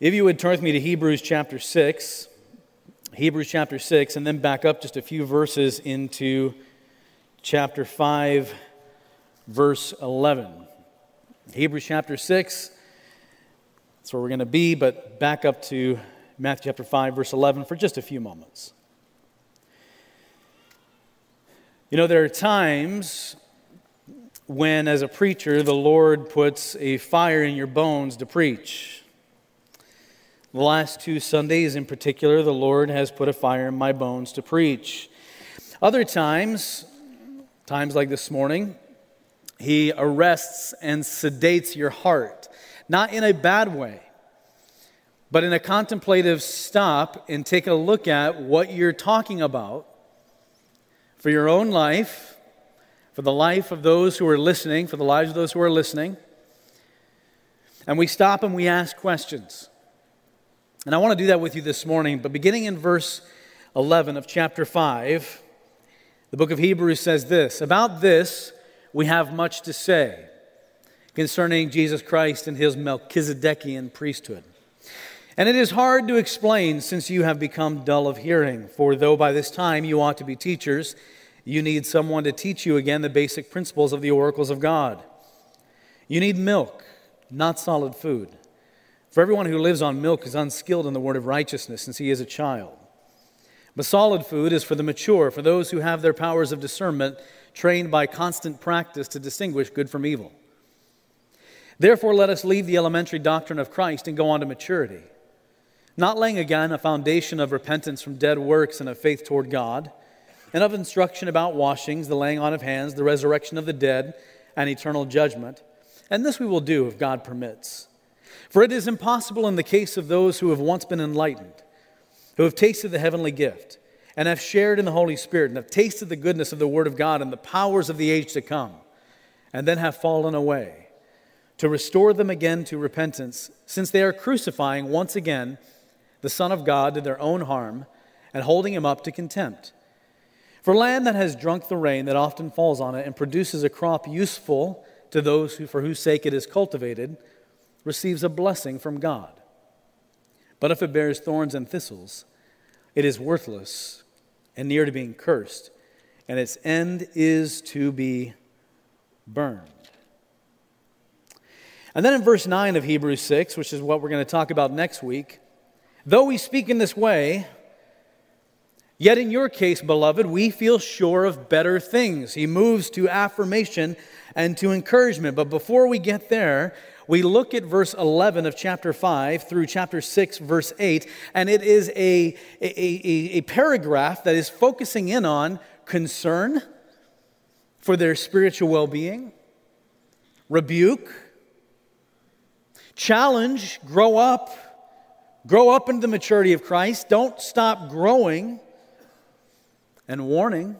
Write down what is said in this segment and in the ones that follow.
If you would turn with me to Hebrews chapter 6, Hebrews chapter 6, and then back up just a few verses into chapter 5, verse 11. Hebrews chapter 6, that's where we're going to be, but back up to Matthew chapter 5, verse 11 for just a few moments. You know, there are times when, as a preacher, the Lord puts a fire in your bones to preach. The last two Sundays in particular, the Lord has put a fire in my bones to preach. Other times, times like this morning, He arrests and sedates your heart, not in a bad way, but in a contemplative stop and take a look at what you're talking about for your own life, for the life of those who are listening, for the lives of those who are listening. And we stop and we ask questions. And I want to do that with you this morning, but beginning in verse 11 of chapter 5, the book of Hebrews says this About this, we have much to say concerning Jesus Christ and his Melchizedekian priesthood. And it is hard to explain since you have become dull of hearing. For though by this time you ought to be teachers, you need someone to teach you again the basic principles of the oracles of God. You need milk, not solid food. For everyone who lives on milk is unskilled in the word of righteousness, since he is a child. But solid food is for the mature, for those who have their powers of discernment trained by constant practice to distinguish good from evil. Therefore, let us leave the elementary doctrine of Christ and go on to maturity, not laying again a foundation of repentance from dead works and of faith toward God, and of instruction about washings, the laying on of hands, the resurrection of the dead, and eternal judgment. And this we will do if God permits. For it is impossible in the case of those who have once been enlightened, who have tasted the heavenly gift, and have shared in the Holy Spirit, and have tasted the goodness of the Word of God and the powers of the age to come, and then have fallen away, to restore them again to repentance, since they are crucifying once again the Son of God to their own harm and holding him up to contempt. For land that has drunk the rain that often falls on it and produces a crop useful to those who, for whose sake it is cultivated, receives a blessing from God. But if it bears thorns and thistles, it is worthless and near to being cursed, and its end is to be burned. And then in verse 9 of Hebrews 6, which is what we're going to talk about next week, though we speak in this way, yet in your case, beloved, we feel sure of better things. He moves to affirmation and to encouragement. But before we get there, we look at verse 11 of chapter 5 through chapter 6, verse 8, and it is a, a, a, a paragraph that is focusing in on concern for their spiritual well being, rebuke, challenge, grow up, grow up into the maturity of Christ, don't stop growing, and warning,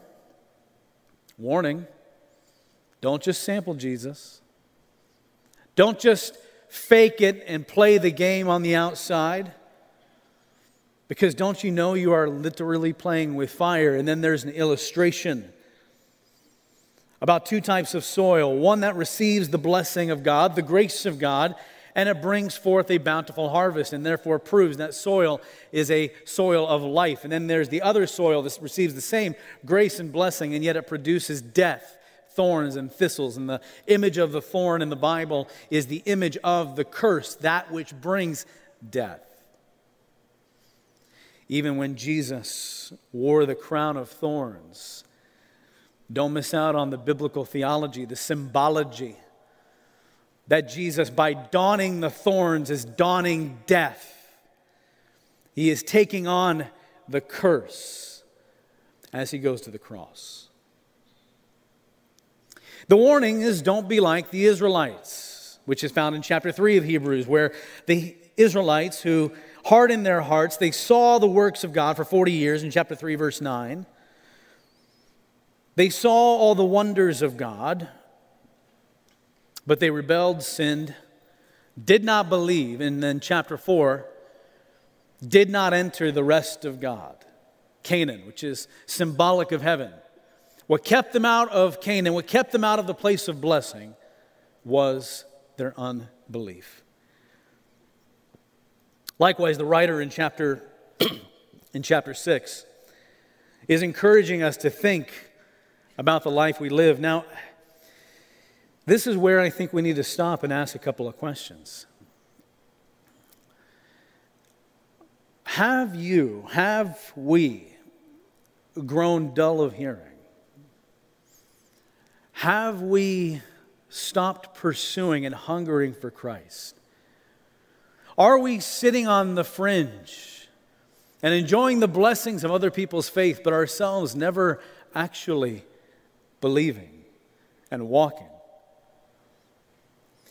warning, don't just sample Jesus. Don't just fake it and play the game on the outside. Because don't you know you are literally playing with fire? And then there's an illustration about two types of soil one that receives the blessing of God, the grace of God, and it brings forth a bountiful harvest and therefore proves that soil is a soil of life. And then there's the other soil that receives the same grace and blessing, and yet it produces death thorns and thistles. And the image of the thorn in the Bible is the image of the curse, that which brings death. Even when Jesus wore the crown of thorns, don't miss out on the biblical theology, the symbology that Jesus, by donning the thorns, is donning death. He is taking on the curse as he goes to the cross. The warning is don't be like the Israelites, which is found in chapter 3 of Hebrews, where the Israelites who hardened their hearts, they saw the works of God for 40 years in chapter 3, verse 9. They saw all the wonders of God, but they rebelled, sinned, did not believe, and then chapter 4 did not enter the rest of God, Canaan, which is symbolic of heaven. What kept them out of Canaan, what kept them out of the place of blessing, was their unbelief. Likewise, the writer in chapter, in chapter 6 is encouraging us to think about the life we live. Now, this is where I think we need to stop and ask a couple of questions. Have you, have we grown dull of hearing? Have we stopped pursuing and hungering for Christ? Are we sitting on the fringe and enjoying the blessings of other people's faith, but ourselves never actually believing and walking?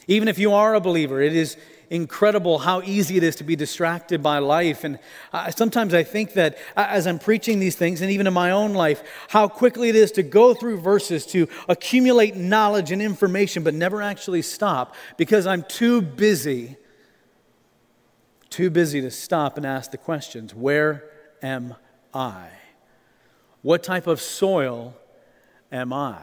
Even if you are a believer, it is incredible how easy it is to be distracted by life. And uh, sometimes I think that as I'm preaching these things, and even in my own life, how quickly it is to go through verses to accumulate knowledge and information, but never actually stop because I'm too busy, too busy to stop and ask the questions Where am I? What type of soil am I?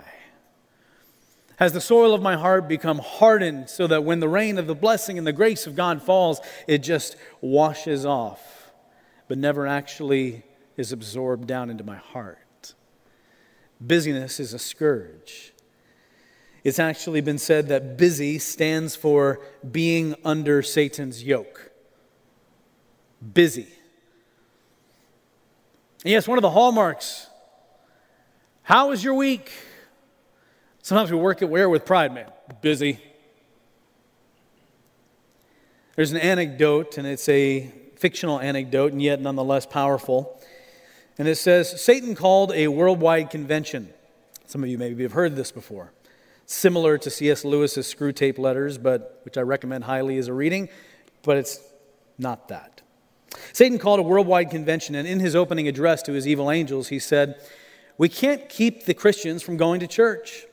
Has the soil of my heart become hardened so that when the rain of the blessing and the grace of God falls, it just washes off, but never actually is absorbed down into my heart? Busyness is a scourge. It's actually been said that busy stands for being under Satan's yoke. Busy. And yes, one of the hallmarks. How was your week? Sometimes we work at where with pride, man. Busy. There's an anecdote, and it's a fictional anecdote, and yet nonetheless powerful. And it says Satan called a worldwide convention. Some of you maybe have heard this before. Similar to C.S. Lewis's Screwtape Letters, but which I recommend highly as a reading, but it's not that. Satan called a worldwide convention, and in his opening address to his evil angels, he said, We can't keep the Christians from going to church.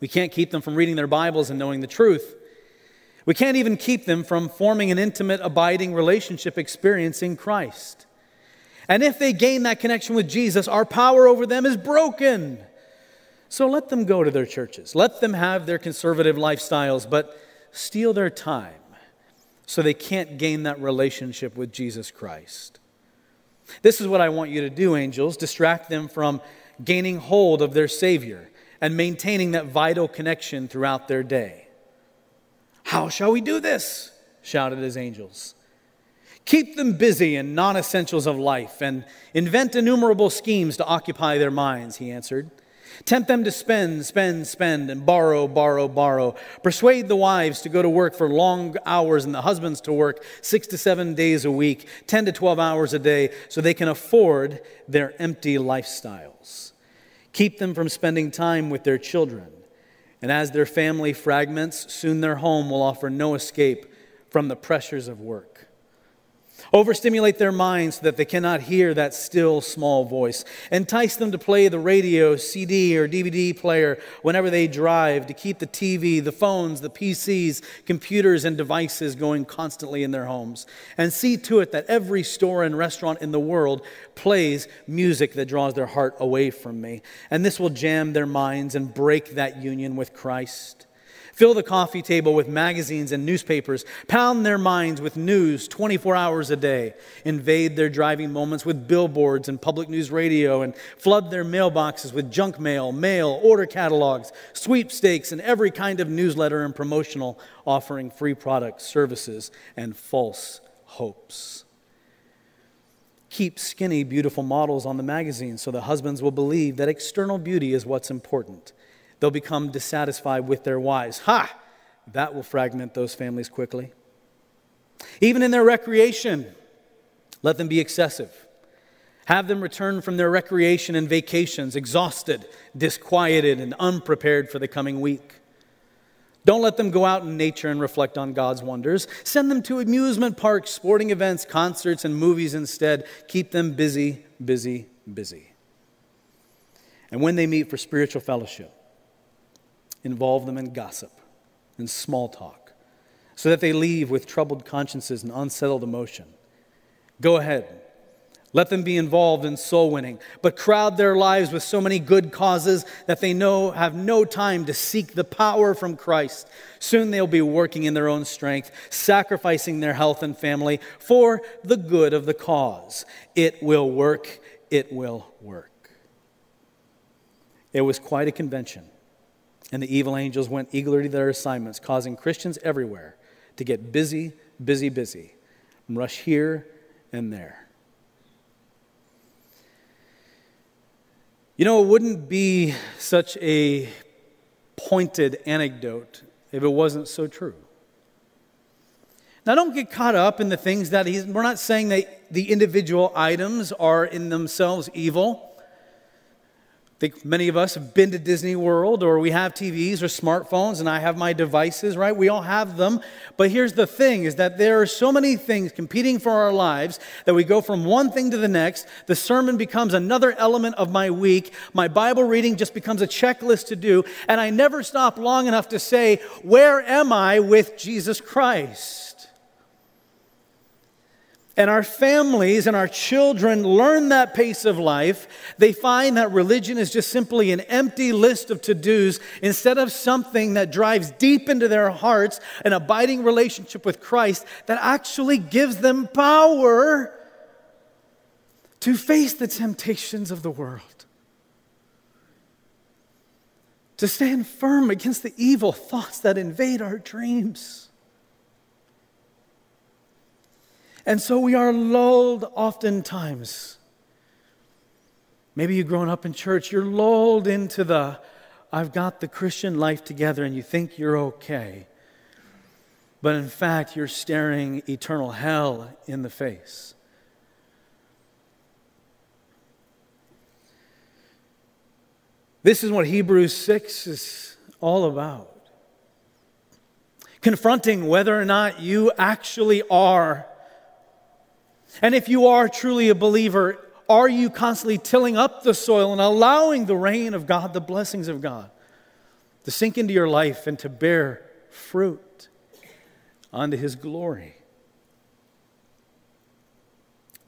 We can't keep them from reading their Bibles and knowing the truth. We can't even keep them from forming an intimate, abiding relationship experiencing Christ. And if they gain that connection with Jesus, our power over them is broken. So let them go to their churches. Let them have their conservative lifestyles, but steal their time so they can't gain that relationship with Jesus Christ. This is what I want you to do, angels distract them from gaining hold of their Savior and maintaining that vital connection throughout their day. How shall we do this? shouted his angels. Keep them busy in non essentials of life and invent innumerable schemes to occupy their minds, he answered. Tempt them to spend, spend, spend, and borrow, borrow, borrow. Persuade the wives to go to work for long hours and the husbands to work six to seven days a week, 10 to 12 hours a day, so they can afford their empty lifestyles. Keep them from spending time with their children. And as their family fragments, soon their home will offer no escape from the pressures of work. Overstimulate their minds so that they cannot hear that still small voice. Entice them to play the radio, CD, or DVD player whenever they drive, to keep the TV, the phones, the PCs, computers, and devices going constantly in their homes. And see to it that every store and restaurant in the world plays music that draws their heart away from me. And this will jam their minds and break that union with Christ. Fill the coffee table with magazines and newspapers. Pound their minds with news 24 hours a day. Invade their driving moments with billboards and public news radio. And flood their mailboxes with junk mail, mail, order catalogs, sweepstakes, and every kind of newsletter and promotional offering free products, services, and false hopes. Keep skinny, beautiful models on the magazine so the husbands will believe that external beauty is what's important they'll become dissatisfied with their wives. Ha! That will fragment those families quickly. Even in their recreation, let them be excessive. Have them return from their recreation and vacations exhausted, disquieted, and unprepared for the coming week. Don't let them go out in nature and reflect on God's wonders. Send them to amusement parks, sporting events, concerts, and movies instead. Keep them busy, busy, busy. And when they meet for spiritual fellowship, involve them in gossip and small talk so that they leave with troubled consciences and unsettled emotion. Go ahead, Let them be involved in soul winning, but crowd their lives with so many good causes that they know have no time to seek the power from Christ. Soon they'll be working in their own strength, sacrificing their health and family for the good of the cause. It will work. It will work. It was quite a convention, and the evil angels went eagerly to their assignments, causing Christians everywhere to get busy, busy, busy, and rush here and there. You know, it wouldn't be such a pointed anecdote if it wasn't so true. Now, don't get caught up in the things that he's, we're not saying that the individual items are in themselves evil. I think many of us have been to Disney World or we have TVs or smartphones and I have my devices, right? We all have them. But here's the thing is that there are so many things competing for our lives that we go from one thing to the next. The sermon becomes another element of my week. My Bible reading just becomes a checklist to do. And I never stop long enough to say, where am I with Jesus Christ? And our families and our children learn that pace of life, they find that religion is just simply an empty list of to dos instead of something that drives deep into their hearts an abiding relationship with Christ that actually gives them power to face the temptations of the world, to stand firm against the evil thoughts that invade our dreams. And so we are lulled oftentimes. Maybe you've grown up in church, you're lulled into the, I've got the Christian life together, and you think you're okay. But in fact, you're staring eternal hell in the face. This is what Hebrews 6 is all about. Confronting whether or not you actually are and if you are truly a believer, are you constantly tilling up the soil and allowing the rain of God, the blessings of God, to sink into your life and to bear fruit unto His glory?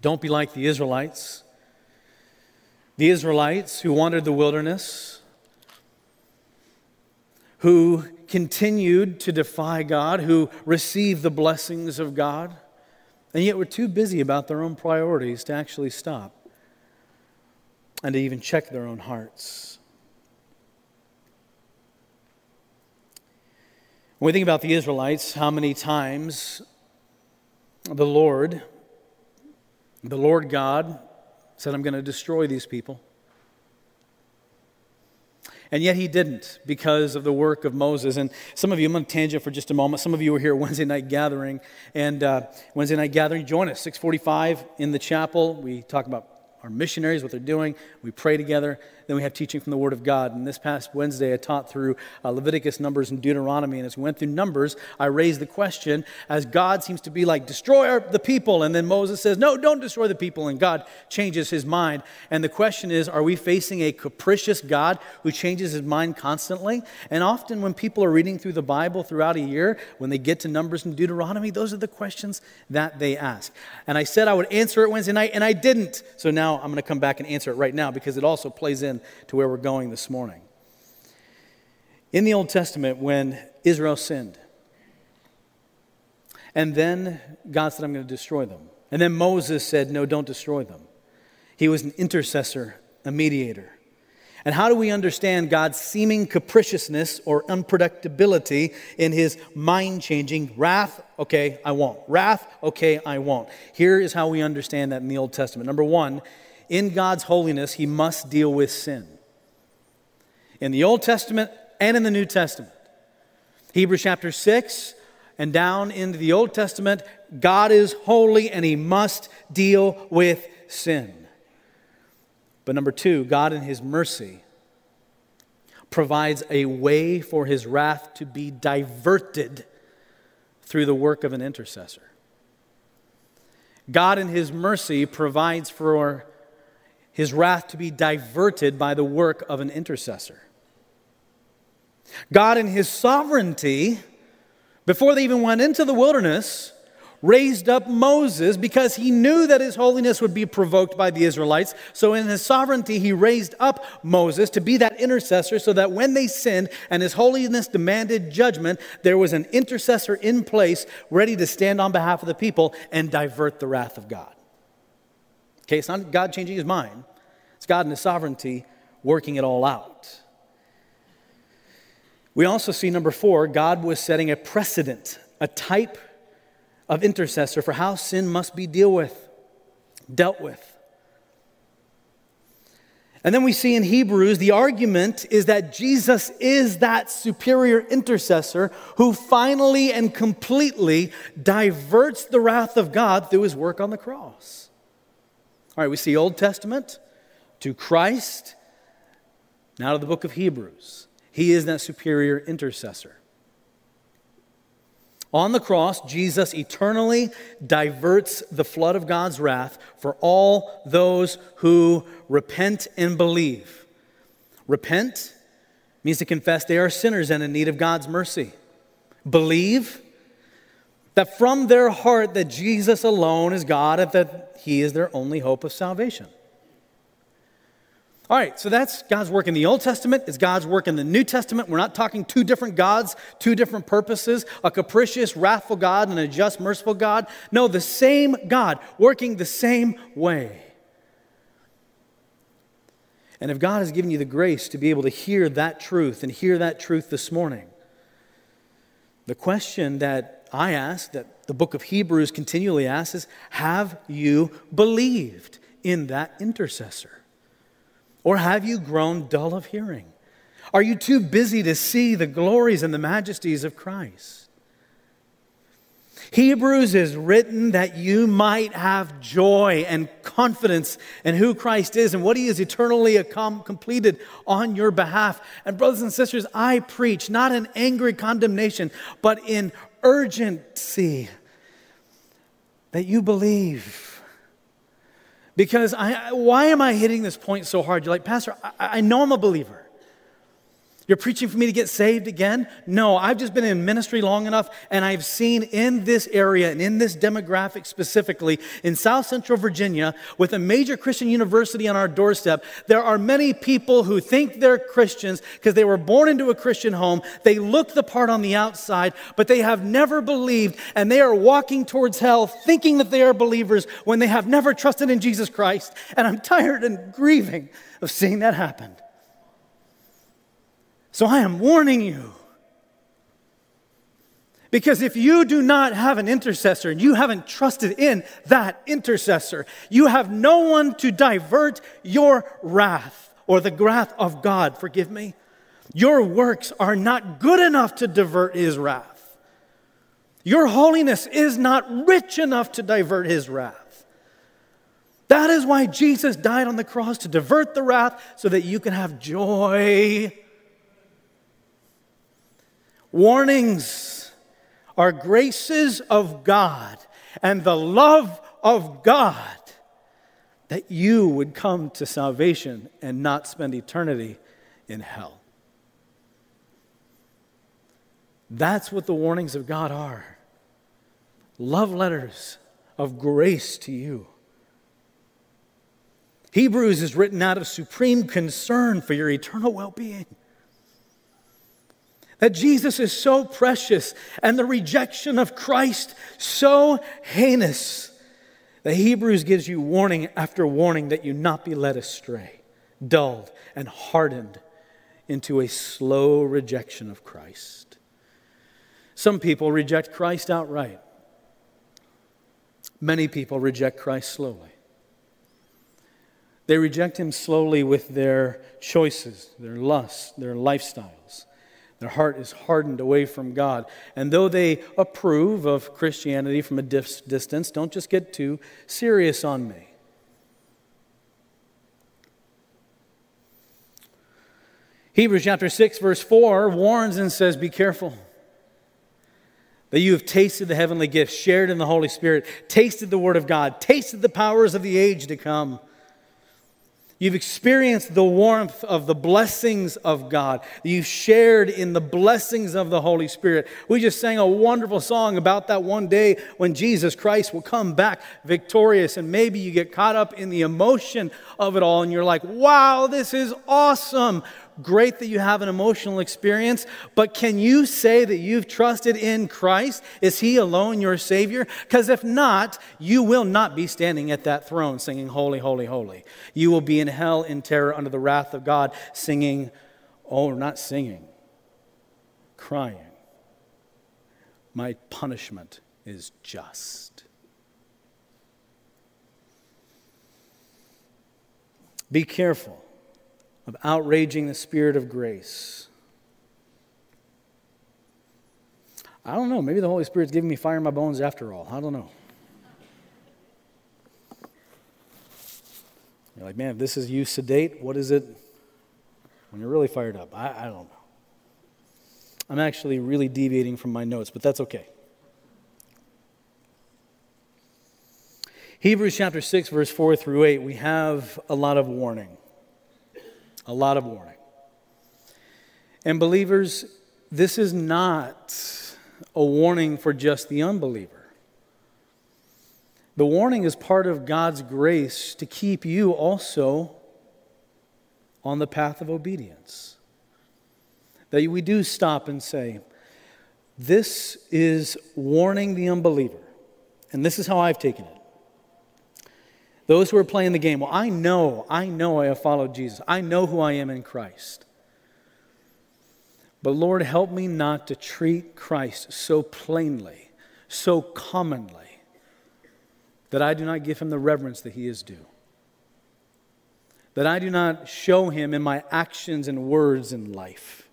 Don't be like the Israelites. The Israelites who wandered the wilderness, who continued to defy God, who received the blessings of God and yet we're too busy about their own priorities to actually stop and to even check their own hearts. When we think about the Israelites, how many times the Lord, the Lord God, said, I'm going to destroy these people. And yet he didn't because of the work of Moses. And some of you, I'm to tangent for just a moment. Some of you were here Wednesday night gathering. And uh, Wednesday night gathering, join us, 645 in the chapel. We talk about our missionaries, what they're doing. We pray together. Then we have teaching from the Word of God. And this past Wednesday, I taught through uh, Leviticus, Numbers, and Deuteronomy. And as we went through Numbers, I raised the question as God seems to be like, destroy our, the people. And then Moses says, no, don't destroy the people. And God changes his mind. And the question is, are we facing a capricious God who changes his mind constantly? And often when people are reading through the Bible throughout a year, when they get to Numbers and Deuteronomy, those are the questions that they ask. And I said I would answer it Wednesday night, and I didn't. So now I'm going to come back and answer it right now because it also plays in to where we're going this morning. In the Old Testament, when Israel sinned, and then God said, I'm going to destroy them. And then Moses said, No, don't destroy them. He was an intercessor, a mediator. And how do we understand God's seeming capriciousness or unpredictability in his mind changing wrath? Okay, I won't. Wrath? Okay, I won't. Here is how we understand that in the Old Testament. Number one, in God's holiness, he must deal with sin. In the Old Testament and in the New Testament. Hebrews chapter 6 and down into the Old Testament, God is holy and he must deal with sin. But number two, God in his mercy provides a way for his wrath to be diverted through the work of an intercessor. God in his mercy provides for his wrath to be diverted by the work of an intercessor. God, in his sovereignty, before they even went into the wilderness, raised up Moses because he knew that his holiness would be provoked by the Israelites. So, in his sovereignty, he raised up Moses to be that intercessor so that when they sinned and his holiness demanded judgment, there was an intercessor in place ready to stand on behalf of the people and divert the wrath of God. Okay, it's not God changing his mind, God in his sovereignty working it all out. We also see number four, God was setting a precedent, a type of intercessor for how sin must be dealt with, dealt with. And then we see in Hebrews the argument is that Jesus is that superior intercessor who finally and completely diverts the wrath of God through his work on the cross. All right, we see Old Testament to Christ, now to the book of Hebrews. He is that superior intercessor. On the cross, Jesus eternally diverts the flood of God's wrath for all those who repent and believe. Repent means to confess they are sinners and in need of God's mercy. Believe that from their heart that Jesus alone is God and that he is their only hope of salvation. All right, so that's God's work in the Old Testament. It's God's work in the New Testament. We're not talking two different gods, two different purposes, a capricious, wrathful God and a just, merciful God. No, the same God working the same way. And if God has given you the grace to be able to hear that truth and hear that truth this morning, the question that I ask, that the book of Hebrews continually asks, is Have you believed in that intercessor? Or have you grown dull of hearing? Are you too busy to see the glories and the majesties of Christ? Hebrews is written that you might have joy and confidence in who Christ is and what he has eternally completed on your behalf. And, brothers and sisters, I preach not in angry condemnation, but in urgency that you believe because I, why am I hitting this point so hard? You're like, Pastor, I, I know I'm a believer. You're preaching for me to get saved again? No, I've just been in ministry long enough and I've seen in this area and in this demographic specifically in South Central Virginia with a major Christian university on our doorstep, there are many people who think they're Christians because they were born into a Christian home. They look the part on the outside, but they have never believed and they are walking towards hell thinking that they are believers when they have never trusted in Jesus Christ. And I'm tired and grieving of seeing that happen. So I am warning you. Because if you do not have an intercessor and you haven't trusted in that intercessor, you have no one to divert your wrath or the wrath of God, forgive me. Your works are not good enough to divert his wrath. Your holiness is not rich enough to divert his wrath. That is why Jesus died on the cross to divert the wrath so that you can have joy Warnings are graces of God and the love of God that you would come to salvation and not spend eternity in hell. That's what the warnings of God are love letters of grace to you. Hebrews is written out of supreme concern for your eternal well being. That Jesus is so precious and the rejection of Christ so heinous The Hebrews gives you warning after warning that you not be led astray, dulled, and hardened into a slow rejection of Christ. Some people reject Christ outright. Many people reject Christ slowly. They reject him slowly with their choices, their lusts, their lifestyles. Their heart is hardened away from God. And though they approve of Christianity from a distance, don't just get too serious on me. Hebrews chapter 6, verse 4 warns and says, Be careful that you have tasted the heavenly gift, shared in the Holy Spirit, tasted the Word of God, tasted the powers of the age to come. You've experienced the warmth of the blessings of God. You've shared in the blessings of the Holy Spirit. We just sang a wonderful song about that one day when Jesus Christ will come back victorious. And maybe you get caught up in the emotion of it all and you're like, wow, this is awesome. Great that you have an emotional experience, but can you say that you've trusted in Christ? Is He alone your Savior? Because if not, you will not be standing at that throne singing, Holy, Holy, Holy. You will be in hell in terror under the wrath of God, singing, oh, not singing, crying. My punishment is just. Be careful of outraging the spirit of grace. I don't know. Maybe the Holy Spirit's giving me fire in my bones after all. I don't know. You're like, man, if this is you sedate, what is it when you're really fired up? I, I don't know. I'm actually really deviating from my notes, but that's okay. Hebrews chapter 6, verse 4 through 8, we have a lot of warning a lot of warning. And believers, this is not a warning for just the unbeliever. The warning is part of God's grace to keep you also on the path of obedience. That we do stop and say, This is warning the unbeliever. And this is how I've taken it. Those who are playing the game, well, I know, I know I have followed Jesus. I know who I am in Christ. But Lord, help me not to treat Christ so plainly, so commonly, that I do not give him the reverence that he is due. That I do not show him in my actions and words in life.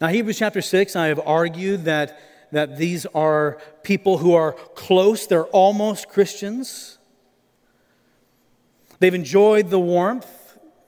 Now, Hebrews chapter 6, I have argued that that these are people who are close, they're almost Christians. They've enjoyed the warmth.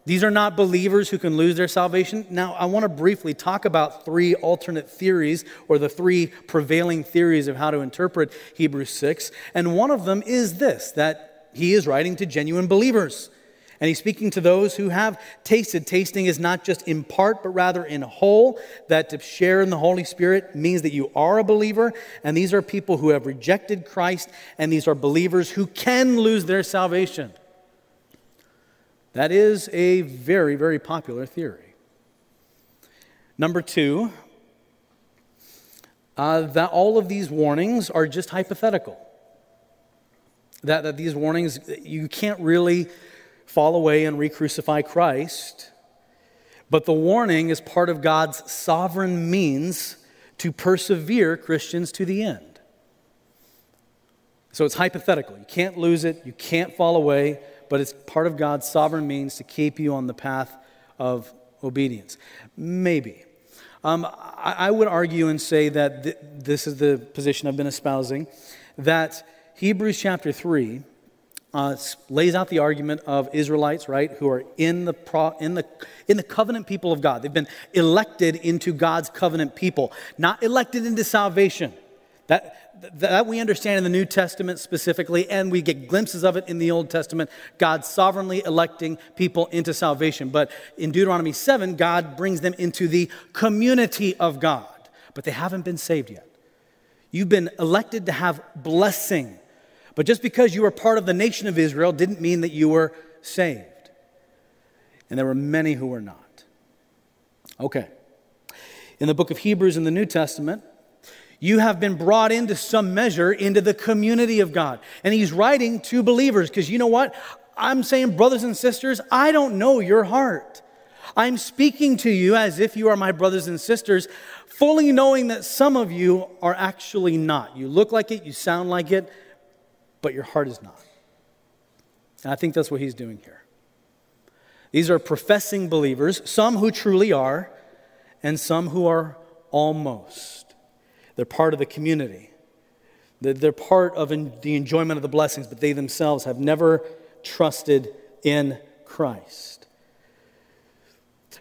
These are not believers who can lose their salvation. Now, I want to briefly talk about three alternate theories or the three prevailing theories of how to interpret Hebrews 6. And one of them is this that he is writing to genuine believers. And he's speaking to those who have tasted. Tasting is not just in part, but rather in whole. That to share in the Holy Spirit means that you are a believer. And these are people who have rejected Christ, and these are believers who can lose their salvation. That is a very, very popular theory. Number two, uh, that all of these warnings are just hypothetical. That, that these warnings, you can't really fall away and re crucify Christ. But the warning is part of God's sovereign means to persevere Christians to the end. So it's hypothetical. You can't lose it, you can't fall away, but it's part of God's sovereign means to keep you on the path of obedience. Maybe. Um, I, I, would argue and say that th- this is the position I've been espousing that Hebrews chapter 3 uh, lays out the argument of Israelites, right, who are in the, pro, in, the, in the covenant people of God. They've been elected into God's covenant people, not elected into salvation. That, that we understand in the New Testament specifically, and we get glimpses of it in the Old Testament, God sovereignly electing people into salvation. But in Deuteronomy 7, God brings them into the community of God, but they haven't been saved yet. You've been elected to have blessing but just because you were part of the nation of Israel didn't mean that you were saved. And there were many who were not. Okay. In the book of Hebrews in the New Testament, you have been brought into some measure into the community of God. And he's writing to believers because you know what? I'm saying, brothers and sisters, I don't know your heart. I'm speaking to you as if you are my brothers and sisters, fully knowing that some of you are actually not. You look like it, you sound like it, but your heart is not. And I think that's what he's doing here. These are professing believers, some who truly are, and some who are almost. They're part of the community. They're part of the enjoyment of the blessings, but they themselves have never trusted in Christ.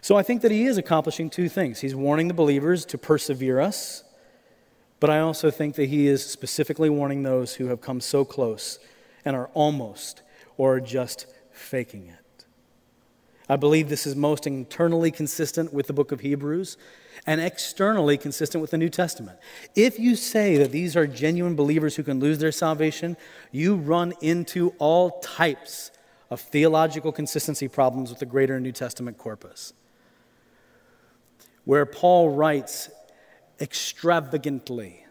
So I think that he is accomplishing two things. He's warning the believers to persevere us but I also think that he is specifically warning those who have come so close and are almost or are just faking it. I believe this is most internally consistent with the book of Hebrews and externally consistent with the New Testament. If you say that these are genuine believers who can lose their salvation, you run into all types of theological consistency problems with the greater New Testament corpus. Where Paul writes extravagantly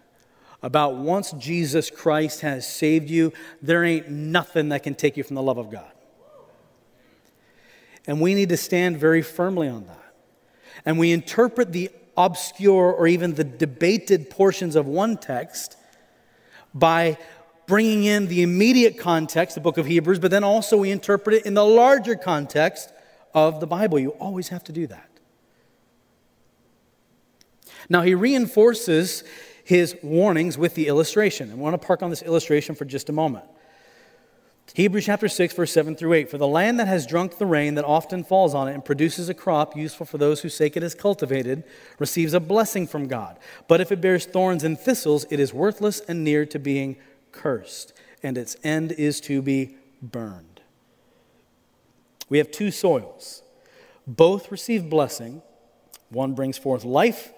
about once Jesus Christ has saved you, there ain't nothing that can take you from the love of God. And we need to stand very firmly on that. And we interpret the obscure or even the debated portions of one text by bringing in the immediate context, the book of Hebrews, but then also we interpret it in the larger context of the Bible. You always have to do that. Now, he reinforces his warnings with the illustration. I want to park on this illustration for just a moment. Hebrews chapter 6, verse 7 through 8. For the land that has drunk the rain that often falls on it and produces a crop useful for those whose sake it is cultivated receives a blessing from God. But if it bears thorns and thistles, it is worthless and near to being cursed, and its end is to be burned. We have two soils. Both receive blessing. One brings forth life,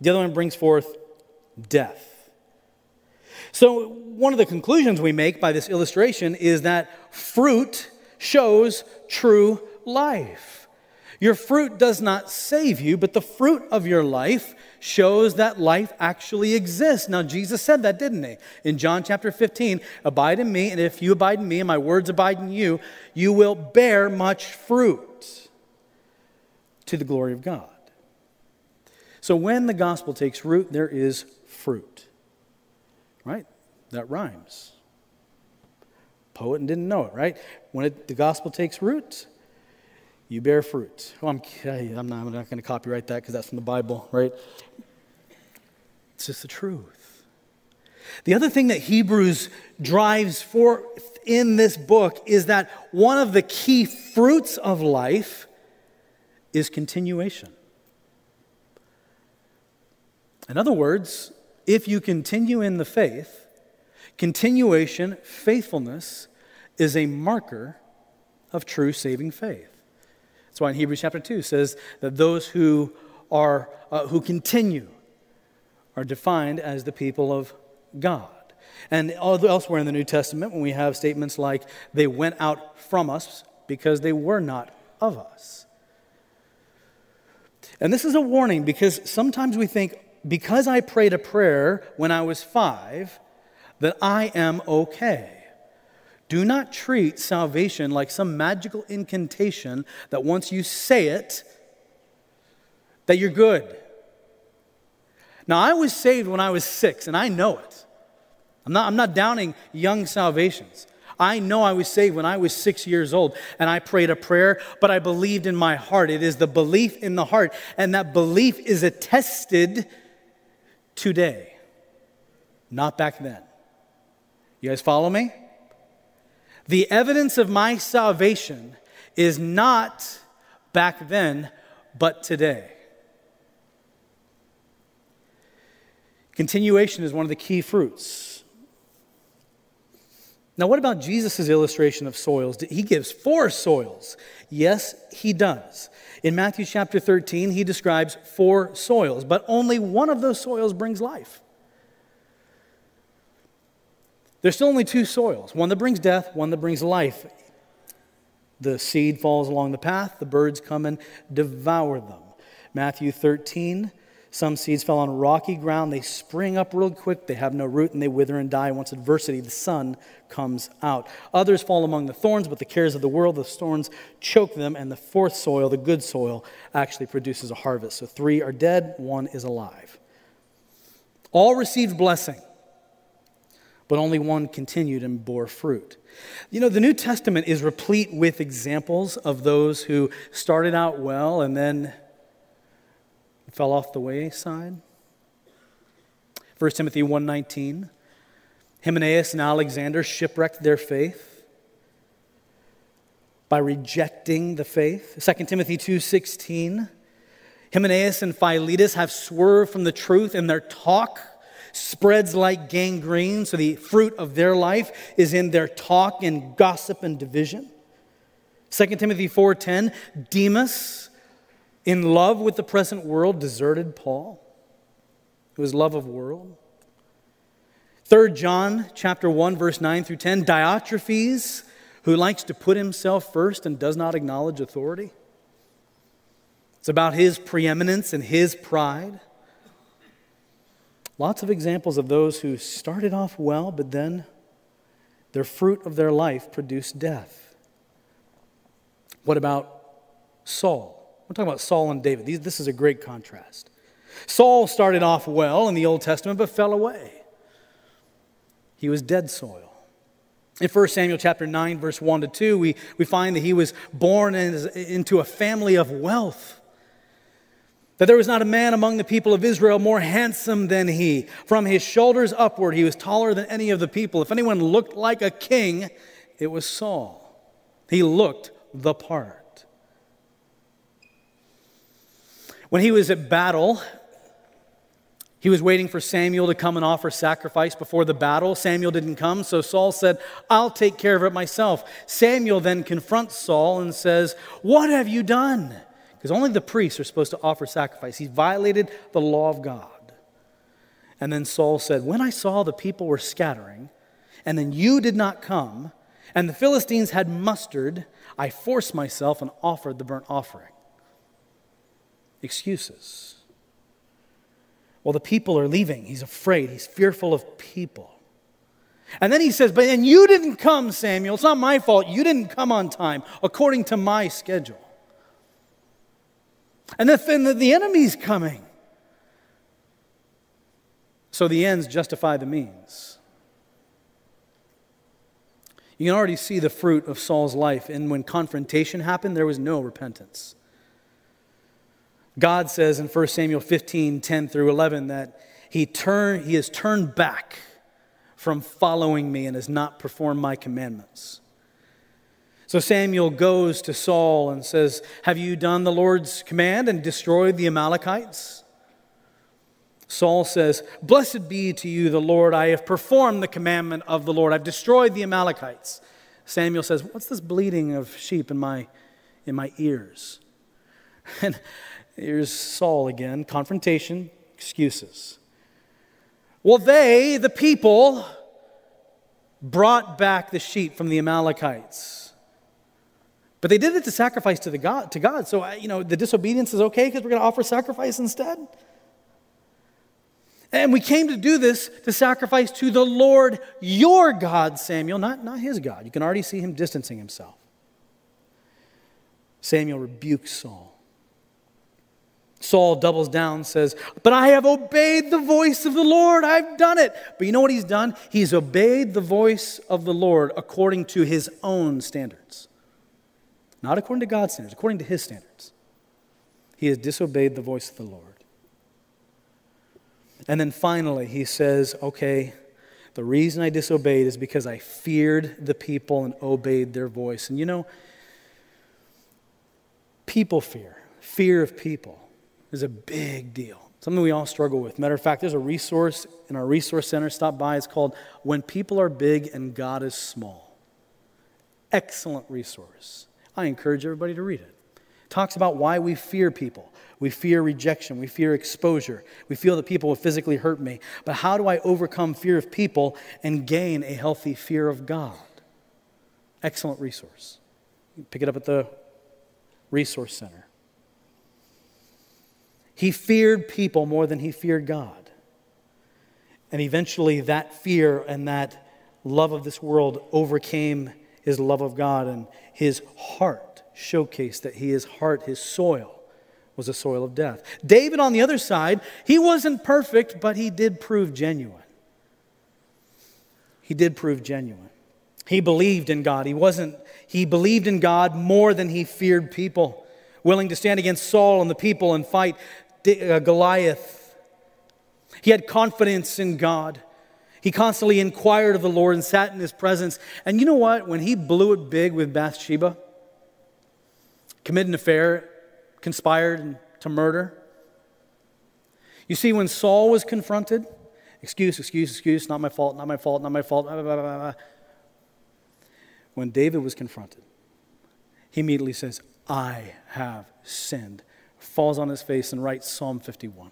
the other one brings forth death. So, one of the conclusions we make by this illustration is that fruit shows true life. Your fruit does not save you, but the fruit of your life shows that life actually exists. Now, Jesus said that, didn't he? In John chapter 15, abide in me, and if you abide in me and my words abide in you, you will bear much fruit to the glory of God. So, when the gospel takes root, there is fruit. Right? That rhymes. Poet didn't know it, right? When it, the gospel takes root, you bear fruit. Oh, I'm, I'm not, I'm not going to copyright that because that's from the Bible, right? It's just the truth. The other thing that Hebrews drives for in this book is that one of the key fruits of life is continuation. In other words, if you continue in the faith, continuation, faithfulness, is a marker of true saving faith. That's why in Hebrews chapter 2 says that those who are uh, who continue are defined as the people of God. And elsewhere in the New Testament, when we have statements like, they went out from us because they were not of us. And this is a warning because sometimes we think, because I prayed a prayer when I was five, that I am okay. Do not treat salvation like some magical incantation that once you say it, that you're good. Now, I was saved when I was six, and I know it. I'm not, I'm not downing young salvations. I know I was saved when I was six years old and I prayed a prayer, but I believed in my heart. It is the belief in the heart, and that belief is attested today, not back then. You guys follow me? The evidence of my salvation is not back then, but today. Continuation is one of the key fruits. Now, what about Jesus' illustration of soils? He gives four soils. Yes, he does. In Matthew chapter 13, he describes four soils, but only one of those soils brings life. There's still only two soils one that brings death, one that brings life. The seed falls along the path, the birds come and devour them. Matthew 13, some seeds fell on rocky ground. They spring up real quick. They have no root and they wither and die. Once adversity, the sun comes out. Others fall among the thorns, but the cares of the world, the thorns choke them. And the fourth soil, the good soil, actually produces a harvest. So three are dead, one is alive. All received blessing, but only one continued and bore fruit. You know, the New Testament is replete with examples of those who started out well and then fell off the wayside. 1 Timothy 1:19 Hymenaeus and Alexander shipwrecked their faith by rejecting the faith. 2 Timothy 2:16 Hymenaeus and Philetus have swerved from the truth and their talk, spreads like gangrene. So the fruit of their life is in their talk and gossip and division. 2 Timothy 4:10, Demas, in love with the present world, deserted Paul. It was love of world. 3 John chapter 1 verse 9 through 10 Diotrephes who likes to put himself first and does not acknowledge authority. It's about his preeminence and his pride. Lots of examples of those who started off well, but then their fruit of their life produced death. What about Saul? We're talking about Saul and David. This is a great contrast. Saul started off well in the Old Testament, but fell away. He was dead soil. In 1 Samuel chapter 9, verse 1 to 2, we, we find that he was born in, into a family of wealth. That there was not a man among the people of Israel more handsome than he. From his shoulders upward, he was taller than any of the people. If anyone looked like a king, it was Saul. He looked the part. When he was at battle, he was waiting for Samuel to come and offer sacrifice before the battle. Samuel didn't come, so Saul said, I'll take care of it myself. Samuel then confronts Saul and says, What have you done? Because only the priests are supposed to offer sacrifice. He violated the law of God. And then Saul said, When I saw the people were scattering, and then you did not come, and the Philistines had mustered, I forced myself and offered the burnt offering. Excuses. Well, the people are leaving. He's afraid. He's fearful of people. And then he says, But and you didn't come, Samuel. It's not my fault. You didn't come on time according to my schedule. And then the, the enemy's coming. So the ends justify the means. You can already see the fruit of Saul's life. And when confrontation happened, there was no repentance. God says in 1 Samuel 15 10 through 11 that he, turn, he has turned back from following me and has not performed my commandments. So Samuel goes to Saul and says, Have you done the Lord's command and destroyed the Amalekites? Saul says, Blessed be to you, the Lord. I have performed the commandment of the Lord. I've destroyed the Amalekites. Samuel says, What's this bleating of sheep in my, in my ears? And Here's Saul again confrontation, excuses. Well, they, the people, brought back the sheep from the Amalekites. But they did it to sacrifice to, the God, to God. So, you know, the disobedience is okay because we're going to offer sacrifice instead. And we came to do this to sacrifice to the Lord your God, Samuel, not, not his God. You can already see him distancing himself. Samuel rebukes Saul. Saul doubles down, says, But I have obeyed the voice of the Lord. I've done it. But you know what he's done? He's obeyed the voice of the Lord according to his own standards. Not according to God's standards, according to his standards. He has disobeyed the voice of the Lord. And then finally, he says, Okay, the reason I disobeyed is because I feared the people and obeyed their voice. And you know, people fear, fear of people is a big deal. Something we all struggle with. Matter of fact, there's a resource in our resource center. Stop by. It's called When People Are Big and God is Small. Excellent resource. I encourage everybody to read it. it. Talks about why we fear people. We fear rejection. We fear exposure. We feel that people will physically hurt me. But how do I overcome fear of people and gain a healthy fear of God? Excellent resource. pick it up at the resource center. He feared people more than he feared God. And eventually, that fear and that love of this world overcame his love of God, and his heart showcased that he, his heart, his soil, was a soil of death. David, on the other side, he wasn't perfect, but he did prove genuine. He did prove genuine. He believed in God. He wasn't, he believed in God more than he feared people, willing to stand against Saul and the people and fight Uh, Goliath. He had confidence in God. He constantly inquired of the Lord and sat in his presence. And you know what? When he blew it big with Bathsheba, committed an affair, conspired to murder. You see, when Saul was confronted, excuse, excuse, excuse, not my fault, not my fault, not my fault. Blah, blah, blah, when David was confronted, he immediately says, I have sinned, falls on his face and writes Psalm 51.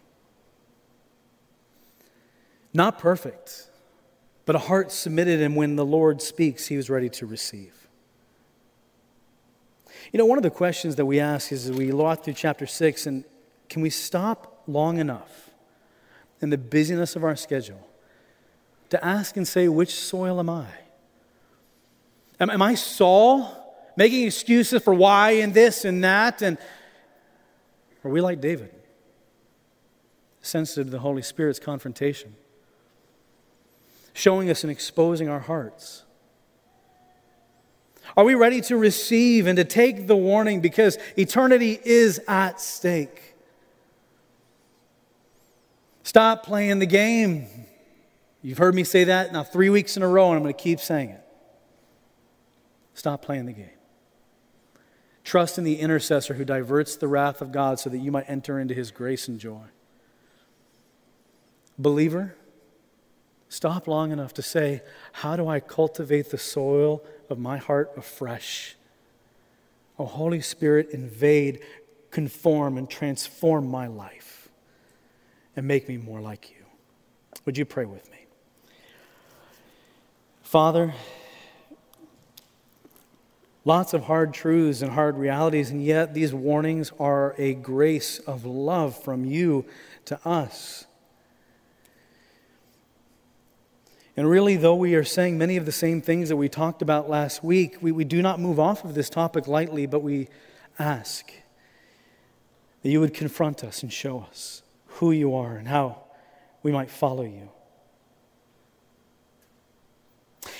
Not perfect, but a heart submitted, and when the Lord speaks, he was ready to receive. You know, one of the questions that we ask is we walk through chapter 6, and can we stop long enough in the busyness of our schedule to ask and say, Which soil am I? Am, am I Saul? making excuses for why and this and that? And are we like David, sensitive to the Holy Spirit's confrontation, showing us and exposing our hearts? Are we ready to receive and to take the warning because eternity is at stake? Stop playing the game. You've heard me say that now three weeks in a row, and I'm going to keep saying it. Stop playing the game. Trust in the intercessor who diverts the wrath of God so that you might enter into his grace and joy. Believer, stop long enough to say, How do I cultivate the soil of my heart afresh? Oh, Holy Spirit, invade, conform, and transform my life and make me more like you. Would you pray with me? Father, Lots of hard truths and hard realities, and yet these warnings are a grace of love from you to us. And really, though we are saying many of the same things that we talked about last week, we, we do not move off of this topic lightly, but we ask that you would confront us and show us who you are and how we might follow you.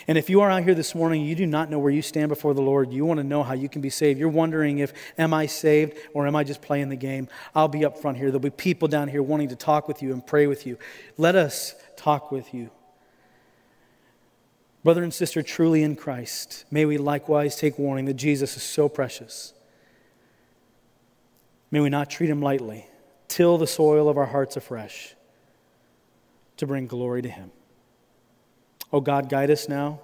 And if you are out here this morning, you do not know where you stand before the Lord, you want to know how you can be saved. You're wondering if, am I saved or am I just playing the game? I'll be up front here. There'll be people down here wanting to talk with you and pray with you. Let us talk with you. Brother and sister, truly in Christ, may we likewise take warning that Jesus is so precious. May we not treat him lightly. Till the soil of our hearts afresh to bring glory to him. Oh God, guide us now.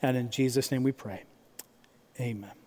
And in Jesus' name we pray. Amen.